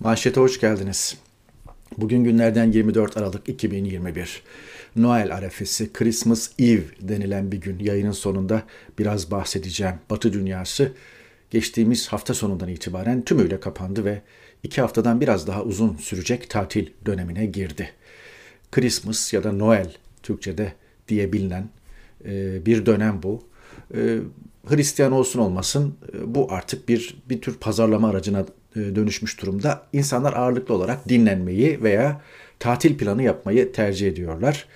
Manşete hoş geldiniz. Bugün günlerden 24 Aralık 2021. Noel arefesi, Christmas Eve denilen bir gün. Yayının sonunda biraz bahsedeceğim. Batı dünyası geçtiğimiz hafta sonundan itibaren tümüyle kapandı ve iki haftadan biraz daha uzun sürecek tatil dönemine girdi. Christmas ya da Noel Türkçe'de diye bilinen e, bir dönem bu. E, Hristiyan olsun olmasın e, bu artık bir bir tür pazarlama aracına dönüşmüş durumda. İnsanlar ağırlıklı olarak dinlenmeyi veya tatil planı yapmayı tercih ediyorlar.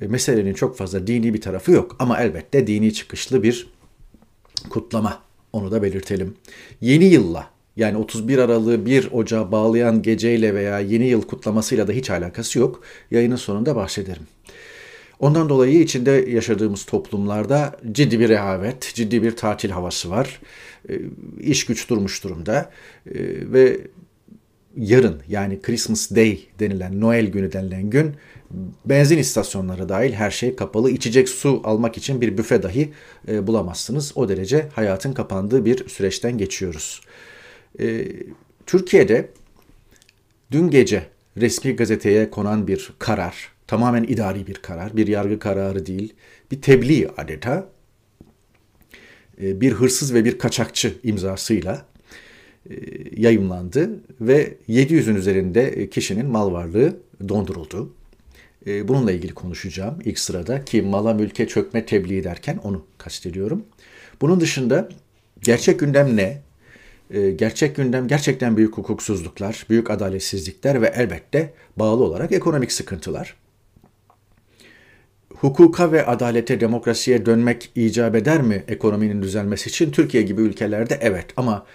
Meselenin çok fazla dini bir tarafı yok ama elbette dini çıkışlı bir kutlama. Onu da belirtelim. Yeni yılla yani 31 Aralık'ı 1 Ocağı bağlayan geceyle veya yeni yıl kutlamasıyla da hiç alakası yok. Yayının sonunda bahsederim. Ondan dolayı içinde yaşadığımız toplumlarda ciddi bir rehavet, ciddi bir tatil havası var. E, iş güç durmuş durumda e, ve yarın yani Christmas Day denilen Noel günü denilen gün benzin istasyonları dahil her şey kapalı. İçecek su almak için bir büfe dahi e, bulamazsınız. O derece hayatın kapandığı bir süreçten geçiyoruz. Türkiye'de dün gece resmi gazeteye konan bir karar Tamamen idari bir karar, bir yargı kararı değil, bir tebliğ adeta. E, bir hırsız ve bir kaçakçı imzasıyla e, yayımlandı ve 700'ün üzerinde kişinin mal varlığı donduruldu. E, bununla ilgili konuşacağım ilk sırada ki mala mülke çökme tebliği derken onu kastediyorum. Bunun dışında gerçek gündem ne? Gerçek gündem gerçekten büyük hukuksuzluklar, büyük adaletsizlikler ve elbette bağlı olarak ekonomik sıkıntılar hukuka ve adalete, demokrasiye dönmek icap eder mi ekonominin düzelmesi için? Türkiye gibi ülkelerde evet ama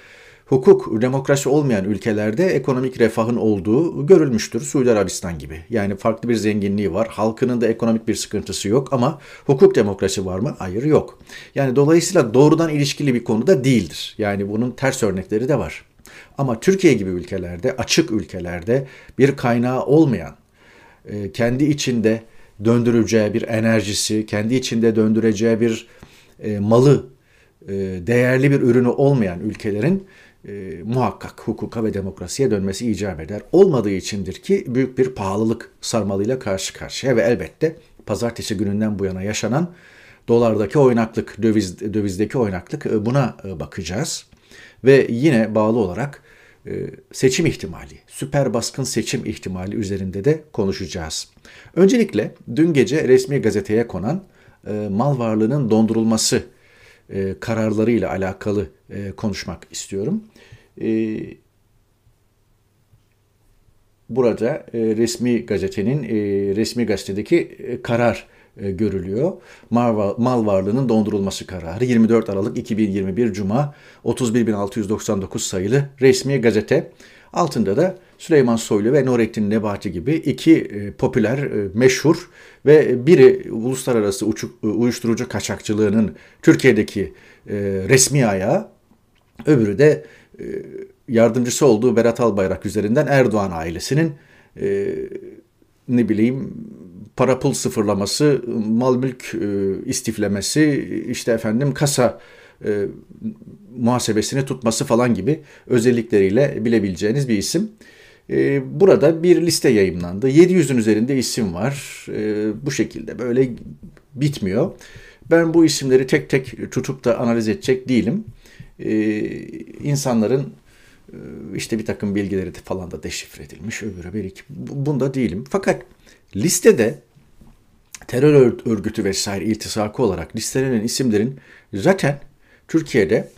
hukuk, demokrasi olmayan ülkelerde ekonomik refahın olduğu görülmüştür. Suudi Arabistan gibi. Yani farklı bir zenginliği var. Halkının da ekonomik bir sıkıntısı yok ama hukuk demokrasi var mı? Hayır yok. Yani dolayısıyla doğrudan ilişkili bir konu da değildir. Yani bunun ters örnekleri de var. Ama Türkiye gibi ülkelerde, açık ülkelerde bir kaynağı olmayan, e, kendi içinde döndüreceği bir enerjisi, kendi içinde döndüreceği bir e, malı, e, değerli bir ürünü olmayan ülkelerin e, muhakkak hukuka ve demokrasiye dönmesi icap eder. Olmadığı içindir ki büyük bir pahalılık sarmalıyla karşı karşıya ve elbette pazartesi gününden bu yana yaşanan dolardaki oynaklık, döviz, dövizdeki oynaklık e, buna e, bakacağız. Ve yine bağlı olarak seçim ihtimali, süper baskın seçim ihtimali üzerinde de konuşacağız. Öncelikle dün gece resmi gazeteye konan e, mal varlığının dondurulması e, kararlarıyla alakalı konuşmak istiyorum. Burada resmi gazetenin, resmi gazetedeki karar e, görülüyor. Mal, varlığının dondurulması kararı 24 Aralık 2021 Cuma 31699 sayılı resmi gazete. Altında da Süleyman Soylu ve Nurettin Nebati gibi iki e, popüler, e, meşhur ve biri uluslararası uçuk, uyuşturucu kaçakçılığının Türkiye'deki e, resmi ayağı, öbürü de e, yardımcısı olduğu Berat Albayrak üzerinden Erdoğan ailesinin e, ne bileyim para pul sıfırlaması, mal mülk e, istiflemesi, işte efendim kasa e, muhasebesini tutması falan gibi özellikleriyle bilebileceğiniz bir isim. E, burada bir liste yayımlandı. 700'ün üzerinde isim var. Bu şekilde böyle bitmiyor. Ben bu isimleri tek tek tutup da analiz edecek değilim. E, insanların e, işte bir takım bilgileri de falan da deşifre edilmiş. Öbürü bir iki. Bunda değilim. Fakat listede terör örgütü vesaire iltisakı olarak listelenen isimlerin zaten Türkiye'de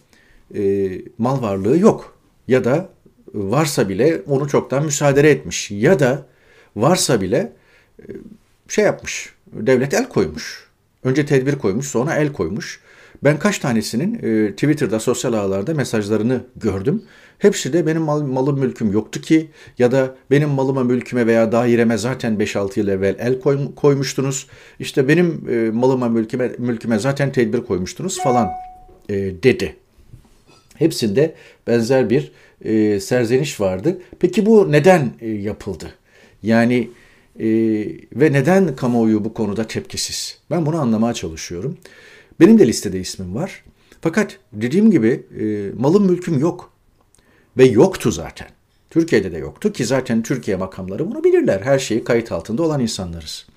e, mal varlığı yok. Ya da varsa bile onu çoktan müsaade etmiş. Ya da varsa bile e, şey yapmış, devlet el koymuş. Önce tedbir koymuş sonra el koymuş. Ben kaç tanesinin e, Twitter'da, sosyal ağlarda mesajlarını gördüm. Hepsi de benim mal, malım mülküm yoktu ki ya da benim malıma mülküme veya daireme zaten 5-6 yıl evvel el koy, koymuştunuz. İşte benim e, malıma mülküme, mülküme zaten tedbir koymuştunuz falan e, dedi. Hepsinde benzer bir e, serzeniş vardı. Peki bu neden e, yapıldı? Yani e, ve neden kamuoyu bu konuda tepkisiz? Ben bunu anlamaya çalışıyorum. Benim de listede ismim var. Fakat dediğim gibi e, malım mülküm yok. Ve yoktu zaten. Türkiye'de de yoktu ki zaten Türkiye makamları bunu bilirler. Her şeyi kayıt altında olan insanlarız.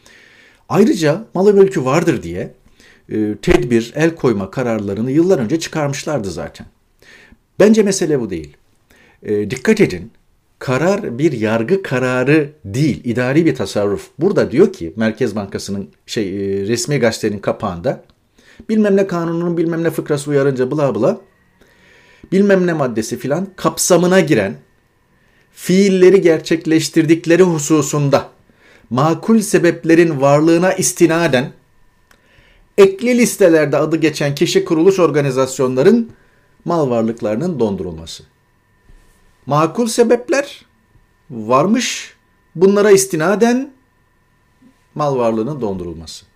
Ayrıca malı mülkü vardır diye e, tedbir, el koyma kararlarını yıllar önce çıkarmışlardı zaten. Bence mesele bu değil. E, dikkat edin, karar bir yargı kararı değil, idari bir tasarruf. Burada diyor ki Merkez Bankası'nın şey e, resmi gazetenin kapağında bilmem ne kanununun bilmem ne fıkrası uyarınca bla bla bilmem ne maddesi filan kapsamına giren fiilleri gerçekleştirdikleri hususunda makul sebeplerin varlığına istinaden ekli listelerde adı geçen kişi kuruluş organizasyonların mal varlıklarının dondurulması. Makul sebepler varmış. Bunlara istinaden mal varlığının dondurulması.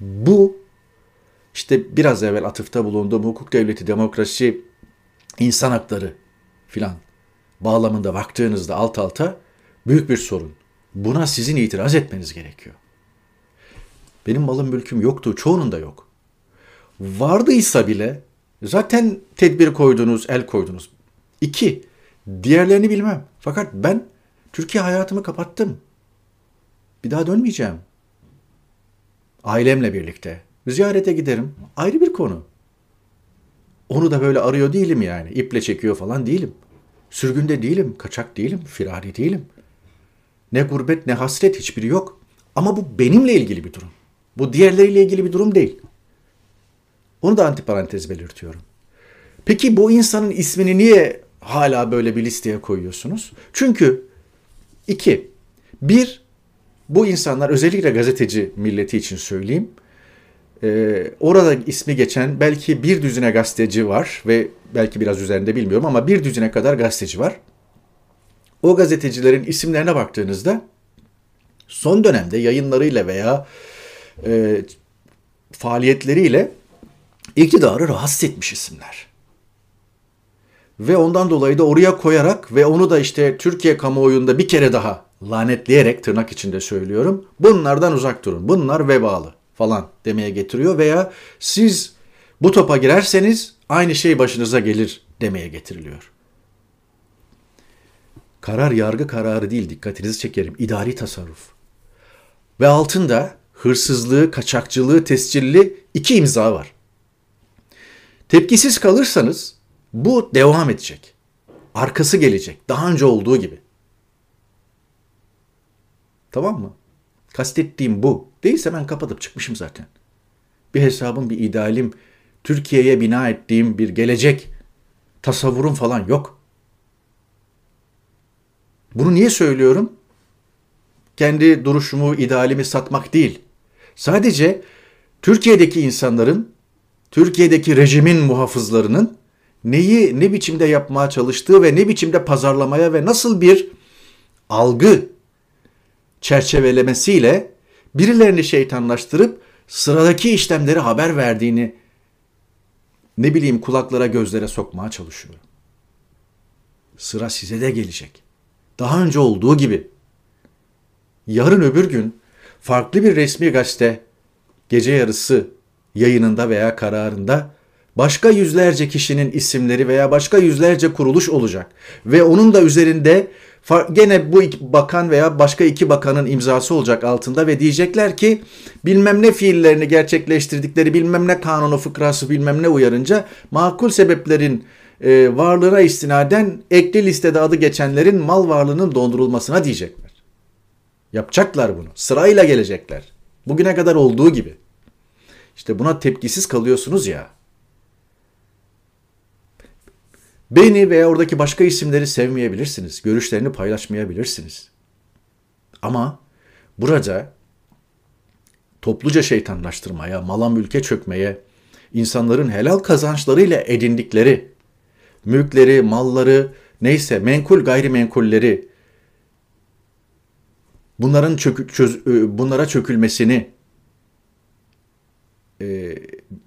Bu işte biraz evvel atıfta bulunduğum hukuk devleti, demokrasi, insan hakları filan bağlamında baktığınızda alt alta büyük bir sorun. Buna sizin itiraz etmeniz gerekiyor. Benim malım mülküm yoktu, çoğunun da yok. Vardıysa bile zaten tedbir koydunuz, el koydunuz. İki, diğerlerini bilmem. Fakat ben Türkiye hayatımı kapattım. Bir daha dönmeyeceğim. Ailemle birlikte. Ziyarete giderim. Ayrı bir konu. Onu da böyle arıyor değilim yani. İple çekiyor falan değilim. Sürgünde değilim, kaçak değilim, firari değilim. Ne gurbet ne hasret hiçbiri yok. Ama bu benimle ilgili bir durum. Bu diğerleriyle ilgili bir durum değil. Onu da antiparantez belirtiyorum. Peki bu insanın ismini niye hala böyle bir listeye koyuyorsunuz? Çünkü iki, bir, bu insanlar özellikle gazeteci milleti için söyleyeyim. Ee, orada ismi geçen belki bir düzine gazeteci var ve belki biraz üzerinde bilmiyorum ama bir düzine kadar gazeteci var. O gazetecilerin isimlerine baktığınızda son dönemde yayınlarıyla veya e, faaliyetleriyle iktidarı rahatsız etmiş isimler. Ve ondan dolayı da oraya koyarak ve onu da işte Türkiye kamuoyunda bir kere daha lanetleyerek tırnak içinde söylüyorum. Bunlardan uzak durun. Bunlar vebalı falan demeye getiriyor veya siz bu topa girerseniz aynı şey başınıza gelir demeye getiriliyor. Karar yargı kararı değil dikkatinizi çekerim. İdari tasarruf. Ve altında hırsızlığı, kaçakçılığı tescilli iki imza var. Tepkisiz kalırsanız bu devam edecek. Arkası gelecek. Daha önce olduğu gibi. Tamam mı? Kastettiğim bu. Değilse ben kapatıp çıkmışım zaten. Bir hesabım, bir idealim, Türkiye'ye bina ettiğim bir gelecek tasavvurum falan yok. Bunu niye söylüyorum? Kendi duruşumu, idealimi satmak değil. Sadece Türkiye'deki insanların, Türkiye'deki rejimin muhafızlarının neyi ne biçimde yapmaya çalıştığı ve ne biçimde pazarlamaya ve nasıl bir algı çerçevelemesiyle birilerini şeytanlaştırıp sıradaki işlemleri haber verdiğini ne bileyim kulaklara gözlere sokmaya çalışıyor. Sıra size de gelecek. Daha önce olduğu gibi. Yarın öbür gün farklı bir resmi gazete gece yarısı yayınında veya kararında başka yüzlerce kişinin isimleri veya başka yüzlerce kuruluş olacak ve onun da üzerinde gene bu iki bakan veya başka iki bakanın imzası olacak altında ve diyecekler ki bilmem ne fiillerini gerçekleştirdikleri bilmem ne kanunu fıkrası bilmem ne uyarınca makul sebeplerin e, varlığına istinaden ekli listede adı geçenlerin mal varlığının dondurulmasına diyecekler. Yapacaklar bunu. Sırayla gelecekler. Bugüne kadar olduğu gibi. İşte buna tepkisiz kalıyorsunuz ya. Beni veya oradaki başka isimleri sevmeyebilirsiniz. Görüşlerini paylaşmayabilirsiniz. Ama burada topluca şeytanlaştırmaya, mala mülke çökmeye, insanların helal kazançlarıyla edindikleri mülkleri, malları, neyse menkul gayrimenkulleri bunların çökü, çöz, e, bunlara çökülmesini e,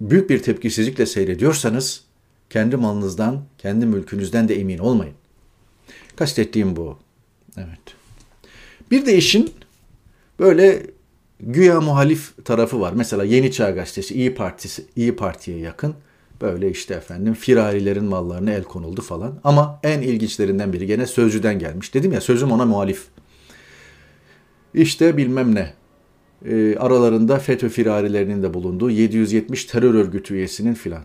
büyük bir tepkisizlikle seyrediyorsanız kendi malınızdan, kendi mülkünüzden de emin olmayın. Kastettiğim bu. Evet. Bir de işin böyle güya muhalif tarafı var. Mesela Yeni Çağ Gazetesi İyi Partisi İyi Parti'ye yakın Böyle işte efendim firarilerin mallarına el konuldu falan. Ama en ilginçlerinden biri gene Sözcü'den gelmiş. Dedim ya sözüm ona muhalif. İşte bilmem ne. E, aralarında FETÖ firarilerinin de bulunduğu 770 terör örgütü üyesinin filan.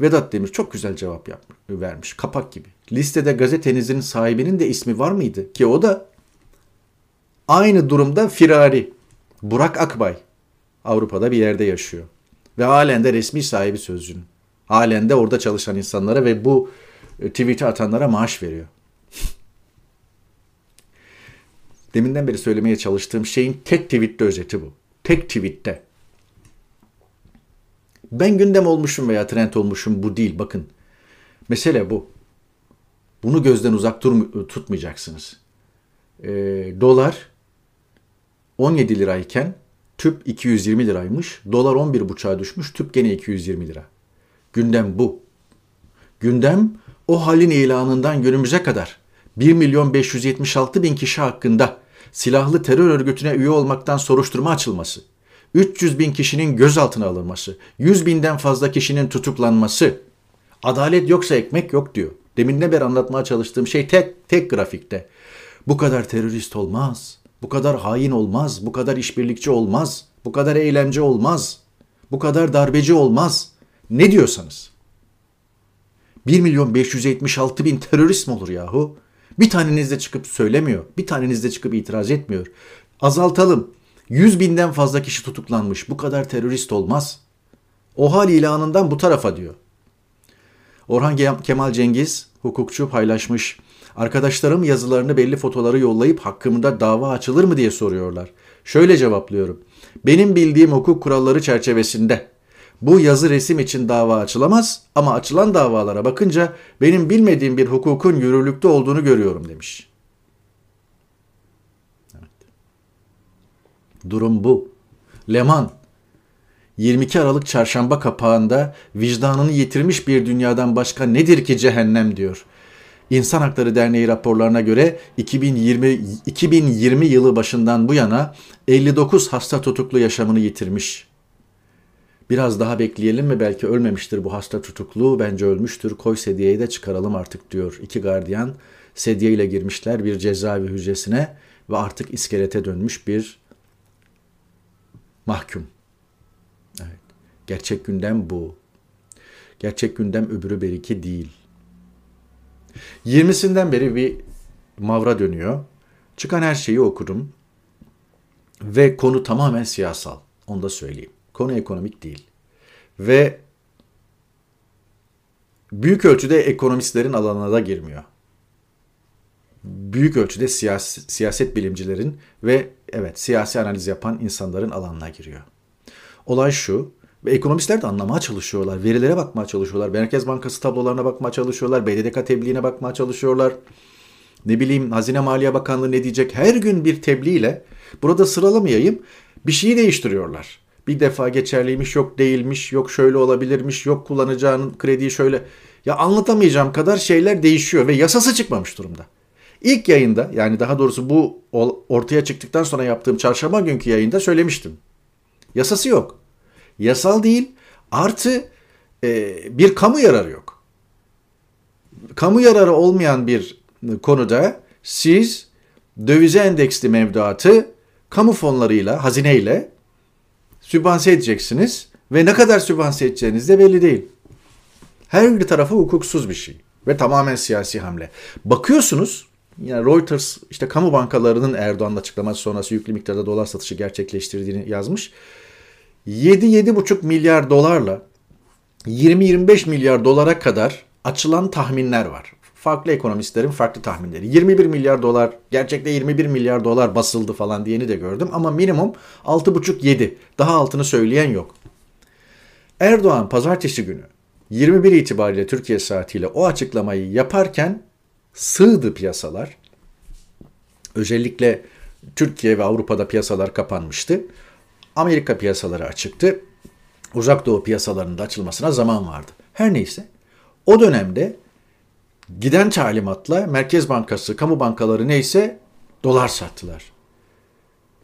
Vedat Demir çok güzel cevap yapmış, vermiş. Kapak gibi. Listede gazetenizin sahibinin de ismi var mıydı? Ki o da aynı durumda firari. Burak Akbay. Avrupa'da bir yerde yaşıyor. Ve halen de resmi sahibi sözcünün. Halen de orada çalışan insanlara ve bu e, tweet'i atanlara maaş veriyor. Deminden beri söylemeye çalıştığım şeyin tek tweette özeti bu. Tek tweette. Ben gündem olmuşum veya trend olmuşum bu değil bakın. Mesele bu. Bunu gözden uzak tutmayacaksınız. E, dolar 17 lirayken tüp 220 liraymış. Dolar 11,5'a düşmüş. Tüp gene 220 lira. Gündem bu. Gündem o halin ilanından günümüze kadar 1 milyon 576 bin kişi hakkında silahlı terör örgütüne üye olmaktan soruşturma açılması, 300 bin kişinin gözaltına alınması, 100 binden fazla kişinin tutuklanması, adalet yoksa ekmek yok diyor. Demin ne beri anlatmaya çalıştığım şey tek, tek grafikte. Bu kadar terörist olmaz, bu kadar hain olmaz, bu kadar işbirlikçi olmaz, bu kadar eylemci olmaz, bu kadar darbeci olmaz. Ne diyorsanız. 1 milyon 576 bin terörist mi olur yahu? Bir taneniz de çıkıp söylemiyor. Bir taneniz de çıkıp itiraz etmiyor. Azaltalım. 100 binden fazla kişi tutuklanmış. Bu kadar terörist olmaz. O hal ilanından bu tarafa diyor. Orhan Kemal Cengiz, hukukçu paylaşmış. Arkadaşlarım yazılarını belli fotoları yollayıp hakkımda dava açılır mı diye soruyorlar. Şöyle cevaplıyorum. Benim bildiğim hukuk kuralları çerçevesinde bu yazı resim için dava açılamaz ama açılan davalara bakınca benim bilmediğim bir hukukun yürürlükte olduğunu görüyorum demiş. Durum bu. Leman 22 Aralık çarşamba kapağında vicdanını yitirmiş bir dünyadan başka nedir ki cehennem diyor. İnsan Hakları Derneği raporlarına göre 2020 2020 yılı başından bu yana 59 hasta tutuklu yaşamını yitirmiş. Biraz daha bekleyelim mi belki ölmemiştir bu hasta tutuklu bence ölmüştür koy sedyeyi de çıkaralım artık diyor. İki gardiyan sedye ile girmişler bir cezaevi hücresine ve artık iskelete dönmüş bir mahkum. Evet. Gerçek gündem bu. Gerçek gündem öbürü beriki değil. 20'sinden beri bir mavra dönüyor. Çıkan her şeyi okurum. Ve konu tamamen siyasal. Onu da söyleyeyim. Konu ekonomik değil. Ve büyük ölçüde ekonomistlerin alanına da girmiyor. Büyük ölçüde siyasi, siyaset bilimcilerin ve evet siyasi analiz yapan insanların alanına giriyor. Olay şu, ve ekonomistler de anlamaya çalışıyorlar. Verilere bakmaya çalışıyorlar. Merkez Bankası tablolarına bakmaya çalışıyorlar. BDDK tebliğine bakmaya çalışıyorlar. Ne bileyim Hazine Maliye Bakanlığı ne diyecek? Her gün bir tebliğle burada sıralamayayım bir şeyi değiştiriyorlar. Bir defa geçerliymiş, yok değilmiş, yok şöyle olabilirmiş, yok kullanacağının krediyi şöyle. Ya anlatamayacağım kadar şeyler değişiyor ve yasası çıkmamış durumda. İlk yayında yani daha doğrusu bu ortaya çıktıktan sonra yaptığım çarşamba günkü yayında söylemiştim. Yasası yok. Yasal değil artı e, bir kamu yararı yok. Kamu yararı olmayan bir konuda siz dövize endeksli mevduatı kamu fonlarıyla, hazineyle sübvanse edeceksiniz ve ne kadar sübvanse edeceğiniz de belli değil. Her bir tarafı hukuksuz bir şey ve tamamen siyasi hamle. Bakıyorsunuz yani Reuters işte kamu bankalarının Erdoğan'ın açıklaması sonrası yüklü miktarda dolar satışı gerçekleştirdiğini yazmış. 7-7,5 milyar dolarla 20-25 milyar dolara kadar açılan tahminler var. Farklı ekonomistlerin farklı tahminleri. 21 milyar dolar, gerçekte 21 milyar dolar basıldı falan diyeni de gördüm ama minimum 6,5-7. Daha altını söyleyen yok. Erdoğan pazartesi günü 21 itibariyle Türkiye saatiyle o açıklamayı yaparken sığdı piyasalar. Özellikle Türkiye ve Avrupa'da piyasalar kapanmıştı. Amerika piyasaları açıktı. Uzak Doğu piyasalarının açılmasına zaman vardı. Her neyse o dönemde giden talimatla Merkez Bankası, kamu bankaları neyse dolar sattılar.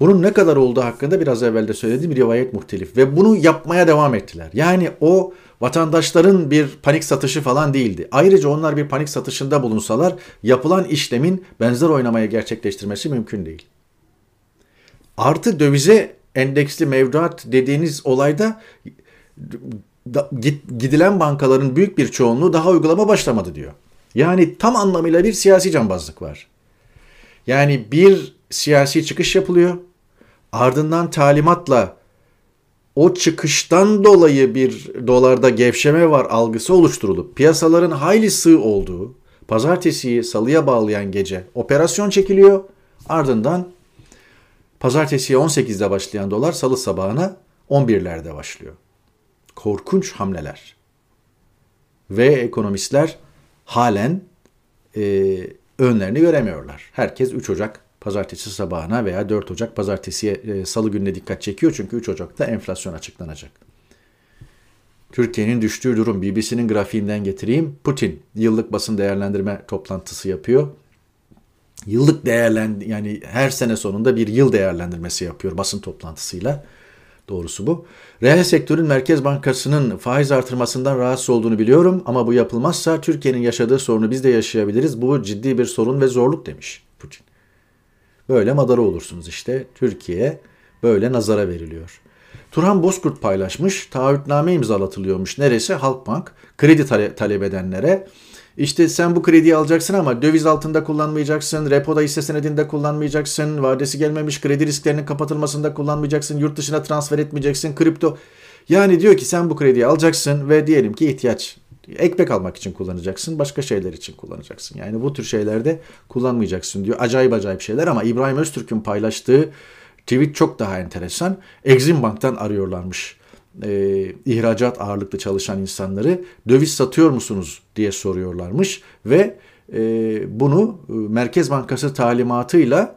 Bunun ne kadar olduğu hakkında biraz evvel de söylediğim rivayet muhtelif. Ve bunu yapmaya devam ettiler. Yani o vatandaşların bir panik satışı falan değildi. Ayrıca onlar bir panik satışında bulunsalar yapılan işlemin benzer oynamayı gerçekleştirmesi mümkün değil. Artı dövize endeksli mevduat dediğiniz olayda gidilen bankaların büyük bir çoğunluğu daha uygulama başlamadı diyor. Yani tam anlamıyla bir siyasi cambazlık var. Yani bir siyasi çıkış yapılıyor. Ardından talimatla o çıkıştan dolayı bir dolarda gevşeme var algısı oluşturulup piyasaların hayli sığ olduğu pazartesiyi salıya bağlayan gece operasyon çekiliyor. Ardından pazartesiye 18'de başlayan dolar salı sabahına 11'lerde başlıyor. Korkunç hamleler. Ve ekonomistler halen e, önlerini göremiyorlar. Herkes 3 Ocak pazartesi sabahına veya 4 Ocak pazartesiye e, salı gününe dikkat çekiyor. Çünkü 3 Ocak'ta enflasyon açıklanacak. Türkiye'nin düştüğü durum BBC'nin grafiğinden getireyim. Putin yıllık basın değerlendirme toplantısı yapıyor. Yıllık değerlen yani her sene sonunda bir yıl değerlendirmesi yapıyor basın toplantısıyla. Doğrusu bu. Reel sektörün Merkez Bankası'nın faiz artırmasından rahatsız olduğunu biliyorum ama bu yapılmazsa Türkiye'nin yaşadığı sorunu biz de yaşayabiliriz. Bu ciddi bir sorun ve zorluk demiş Putin. Böyle madara olursunuz işte. Türkiye böyle nazara veriliyor. Turhan Bozkurt paylaşmış. Taahhütname imzalatılıyormuş. Neresi? Halkbank. Kredi talep edenlere. İşte sen bu krediyi alacaksın ama döviz altında kullanmayacaksın, repoda hisse senedinde kullanmayacaksın, vadesi gelmemiş kredi risklerinin kapatılmasında kullanmayacaksın, yurt dışına transfer etmeyeceksin, kripto. Yani diyor ki sen bu krediyi alacaksın ve diyelim ki ihtiyaç ekmek almak için kullanacaksın, başka şeyler için kullanacaksın. Yani bu tür şeylerde kullanmayacaksın diyor. Acayip acayip şeyler ama İbrahim Öztürk'ün paylaştığı tweet çok daha enteresan. Exim Bank'tan arıyorlarmış e, ihracat ağırlıklı çalışan insanları döviz satıyor musunuz diye soruyorlarmış ve e, bunu e, Merkez Bankası talimatıyla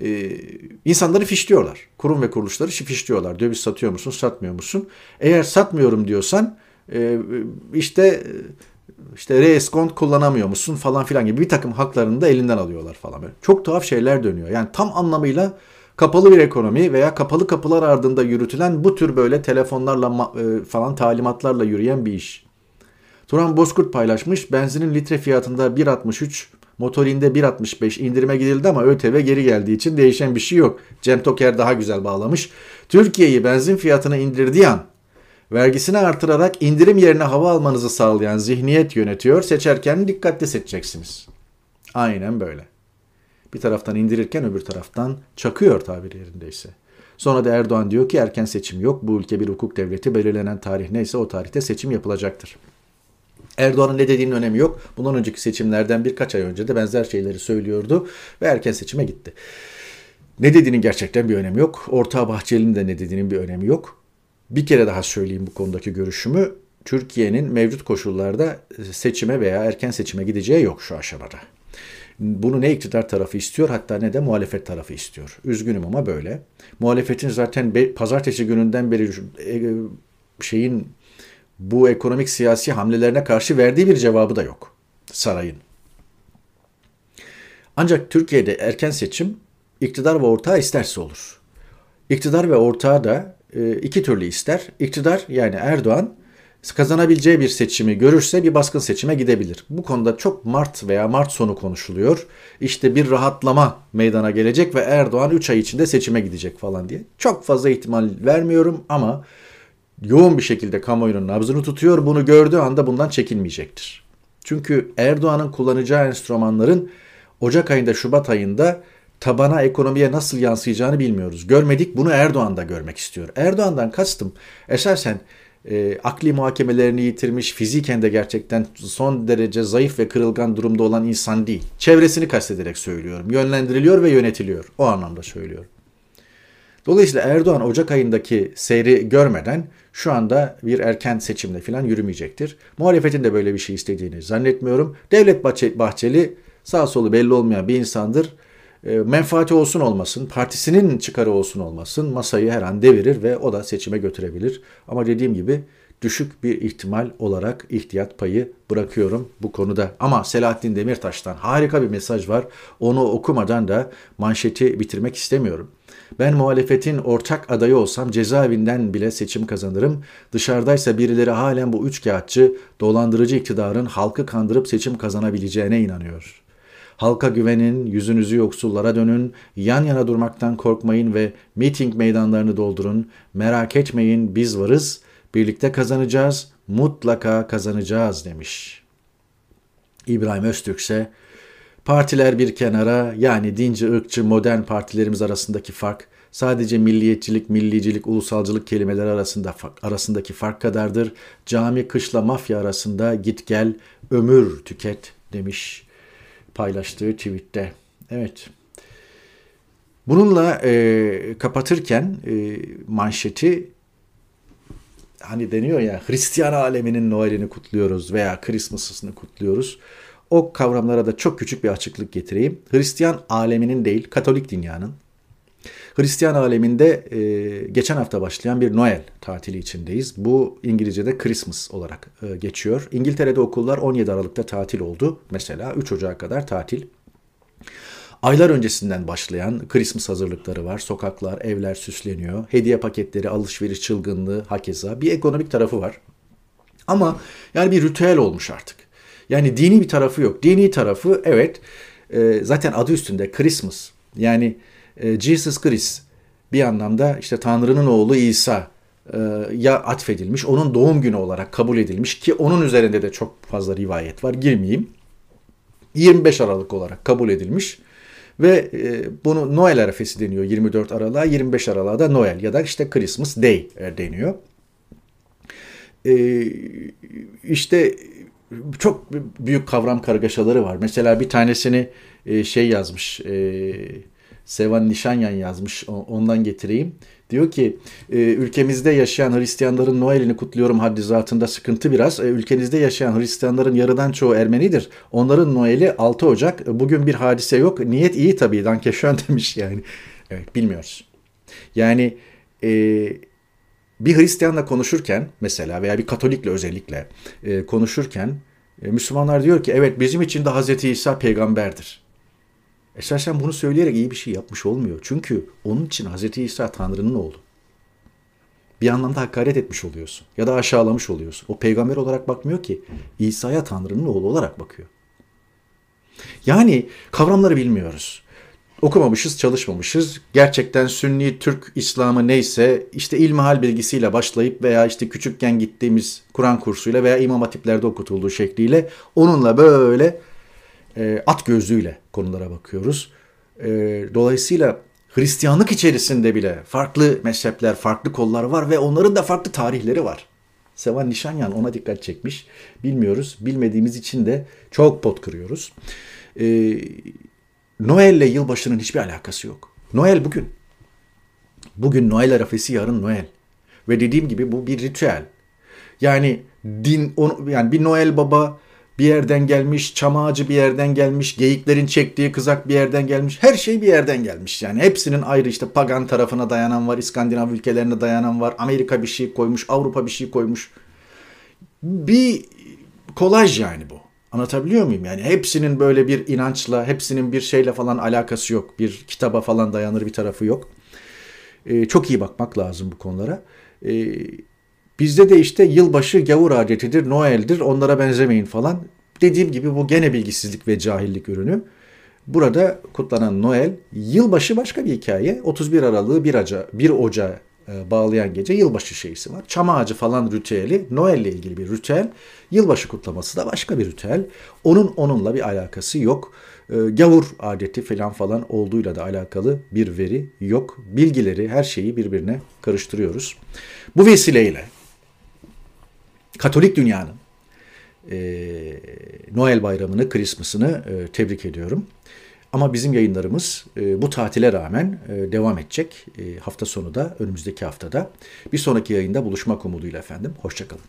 e, insanları fişliyorlar. Kurum ve kuruluşları fişliyorlar. Döviz satıyor musun, satmıyor musun? Eğer satmıyorum diyorsan e, işte işte reeskont kullanamıyor musun falan filan gibi bir takım haklarını da elinden alıyorlar falan. Böyle. Çok tuhaf şeyler dönüyor. Yani tam anlamıyla kapalı bir ekonomi veya kapalı kapılar ardında yürütülen bu tür böyle telefonlarla e, falan talimatlarla yürüyen bir iş. Turan Bozkurt paylaşmış. Benzinin litre fiyatında 1.63, motorinde 1.65 indirime gidildi ama ÖTV geri geldiği için değişen bir şey yok. Cem Toker daha güzel bağlamış. Türkiye'yi benzin fiyatına indirdiği an vergisini artırarak indirim yerine hava almanızı sağlayan zihniyet yönetiyor. Seçerken dikkatli seçeceksiniz. Aynen böyle. Bir taraftan indirirken öbür taraftan çakıyor tabiri yerindeyse. Sonra da Erdoğan diyor ki erken seçim yok. Bu ülke bir hukuk devleti. Belirlenen tarih neyse o tarihte seçim yapılacaktır. Erdoğan'ın ne dediğinin önemi yok. Bundan önceki seçimlerden birkaç ay önce de benzer şeyleri söylüyordu ve erken seçime gitti. Ne dediğinin gerçekten bir önemi yok. Orta Bahçeli'nin de ne dediğinin bir önemi yok. Bir kere daha söyleyeyim bu konudaki görüşümü. Türkiye'nin mevcut koşullarda seçime veya erken seçime gideceği yok şu aşamada. Bunu ne iktidar tarafı istiyor hatta ne de muhalefet tarafı istiyor. Üzgünüm ama böyle. Muhalefetin zaten be, pazartesi gününden beri e, şeyin bu ekonomik siyasi hamlelerine karşı verdiği bir cevabı da yok sarayın. Ancak Türkiye'de erken seçim iktidar ve ortağı isterse olur. İktidar ve ortağı da e, iki türlü ister. İktidar yani Erdoğan kazanabileceği bir seçimi görürse bir baskın seçime gidebilir. Bu konuda çok Mart veya Mart sonu konuşuluyor. İşte bir rahatlama meydana gelecek ve Erdoğan 3 ay içinde seçime gidecek falan diye. Çok fazla ihtimal vermiyorum ama yoğun bir şekilde kamuoyunun nabzını tutuyor. Bunu gördüğü anda bundan çekinmeyecektir. Çünkü Erdoğan'ın kullanacağı enstrümanların Ocak ayında, Şubat ayında tabana, ekonomiye nasıl yansıyacağını bilmiyoruz. Görmedik, bunu Erdoğan da görmek istiyor. Erdoğan'dan kastım esasen e, akli muhakemelerini yitirmiş, fiziken de gerçekten son derece zayıf ve kırılgan durumda olan insan değil. Çevresini kastederek söylüyorum. Yönlendiriliyor ve yönetiliyor. O anlamda söylüyorum. Dolayısıyla Erdoğan Ocak ayındaki seyri görmeden şu anda bir erken seçimle falan yürümeyecektir. Muhalefetin de böyle bir şey istediğini zannetmiyorum. Devlet Bahçeli sağ solu belli olmayan bir insandır. E, menfaati olsun olmasın, partisinin çıkarı olsun olmasın masayı her an devirir ve o da seçime götürebilir. Ama dediğim gibi düşük bir ihtimal olarak ihtiyat payı bırakıyorum bu konuda. Ama Selahattin Demirtaş'tan harika bir mesaj var. Onu okumadan da manşeti bitirmek istemiyorum. Ben muhalefetin ortak adayı olsam cezaevinden bile seçim kazanırım. Dışarıdaysa birileri halen bu üç kağıtçı, dolandırıcı iktidarın halkı kandırıp seçim kazanabileceğine inanıyor. Halka güvenin, yüzünüzü yoksullara dönün, yan yana durmaktan korkmayın ve miting meydanlarını doldurun. Merak etmeyin biz varız, birlikte kazanacağız, mutlaka kazanacağız demiş. İbrahim Öztürk ise partiler bir kenara yani dinci, ırkçı, modern partilerimiz arasındaki fark sadece milliyetçilik, millicilik, ulusalcılık kelimeleri arasında arasındaki fark kadardır. Cami, kışla, mafya arasında git gel, ömür tüket demiş paylaştığı tweette. Evet. Bununla e, kapatırken e, manşeti hani deniyor ya Hristiyan aleminin Noel'ini kutluyoruz veya Christmas'ını kutluyoruz. O kavramlara da çok küçük bir açıklık getireyim. Hristiyan aleminin değil, Katolik dünyanın. Hristiyan aleminde e, geçen hafta başlayan bir Noel tatili içindeyiz. Bu İngilizce'de Christmas olarak e, geçiyor. İngiltere'de okullar 17 Aralık'ta tatil oldu. Mesela 3 Ocak'a kadar tatil. Aylar öncesinden başlayan Christmas hazırlıkları var. Sokaklar, evler süsleniyor. Hediye paketleri, alışveriş çılgınlığı hakeza. Bir ekonomik tarafı var. Ama yani bir ritüel olmuş artık. Yani dini bir tarafı yok. Dini tarafı evet e, zaten adı üstünde Christmas. Yani Jesus Christ bir anlamda işte Tanrı'nın oğlu İsa e, ya atfedilmiş. Onun doğum günü olarak kabul edilmiş ki onun üzerinde de çok fazla rivayet var. Girmeyeyim. 25 Aralık olarak kabul edilmiş. Ve e, bunu Noel arefesi deniyor 24 Aralık'a, 25 Aralık'a da Noel ya da işte Christmas Day e, deniyor. E, işte çok büyük kavram kargaşaları var. Mesela bir tanesini e, şey yazmış, e, Sevan Nişanyan yazmış, ondan getireyim. Diyor ki e, ülkemizde yaşayan Hristiyanların Noel'ini kutluyorum haddi zatında sıkıntı biraz. E, ülkenizde yaşayan Hristiyanların yarıdan çoğu Ermenidir. Onların Noel'i 6 Ocak. Bugün bir hadise yok. Niyet iyi tabii. Dankeschön demiş yani. Evet bilmiyoruz. Yani e, bir Hristiyanla konuşurken mesela veya bir Katolikle özellikle e, konuşurken e, Müslümanlar diyor ki evet bizim için de Hz. İsa peygamberdir. Esasen bunu söyleyerek iyi bir şey yapmış olmuyor. Çünkü onun için Hz. İsa Tanrı'nın oğlu. Bir anlamda hakaret etmiş oluyorsun ya da aşağılamış oluyorsun. O peygamber olarak bakmıyor ki İsa'ya Tanrı'nın oğlu olarak bakıyor. Yani kavramları bilmiyoruz. Okumamışız, çalışmamışız. Gerçekten Sünni, Türk, İslam'ı neyse işte ilmihal bilgisiyle başlayıp veya işte küçükken gittiğimiz Kur'an kursuyla veya imam hatiplerde okutulduğu şekliyle onunla böyle e, at gözlüğüyle konulara bakıyoruz. E, dolayısıyla Hristiyanlık içerisinde bile farklı mezhepler, farklı kollar var ve onların da farklı tarihleri var. Sevan Nişanyan ona dikkat çekmiş. Bilmiyoruz. Bilmediğimiz için de çok pot kırıyoruz. Ee, Noel ile yılbaşının hiçbir alakası yok. Noel bugün. Bugün Noel arafesi, yarın Noel. Ve dediğim gibi bu bir ritüel. Yani din, yani bir Noel baba bir yerden gelmiş, çam ağacı bir yerden gelmiş, geyiklerin çektiği kızak bir yerden gelmiş. Her şey bir yerden gelmiş. Yani hepsinin ayrı işte pagan tarafına dayanan var, İskandinav ülkelerine dayanan var. Amerika bir şey koymuş, Avrupa bir şey koymuş. Bir kolaj yani bu. Anlatabiliyor muyum? Yani hepsinin böyle bir inançla, hepsinin bir şeyle falan alakası yok. Bir kitaba falan dayanır bir tarafı yok. Ee, çok iyi bakmak lazım bu konulara. Ee, bizde de işte yılbaşı gavur adetidir, Noel'dir, onlara benzemeyin falan. Dediğim gibi bu gene bilgisizlik ve cahillik ürünü. Burada kutlanan Noel, yılbaşı başka bir hikaye. 31 Aralık'ı 1, Oca, 1 Ocağı e, bağlayan gece yılbaşı şeysi var. Çam ağacı falan ritüeli, Noel ile ilgili bir ritüel. Yılbaşı kutlaması da başka bir ritüel. Onun onunla bir alakası yok. E, gavur adeti falan falan olduğuyla da alakalı bir veri yok. Bilgileri, her şeyi birbirine karıştırıyoruz. Bu vesileyle Katolik dünyanın e, Noel bayramını, Christmas'ını e, tebrik ediyorum. Ama bizim yayınlarımız e, bu tatile rağmen e, devam edecek. E, hafta sonu da önümüzdeki haftada. Bir sonraki yayında buluşmak umuduyla efendim. Hoşçakalın.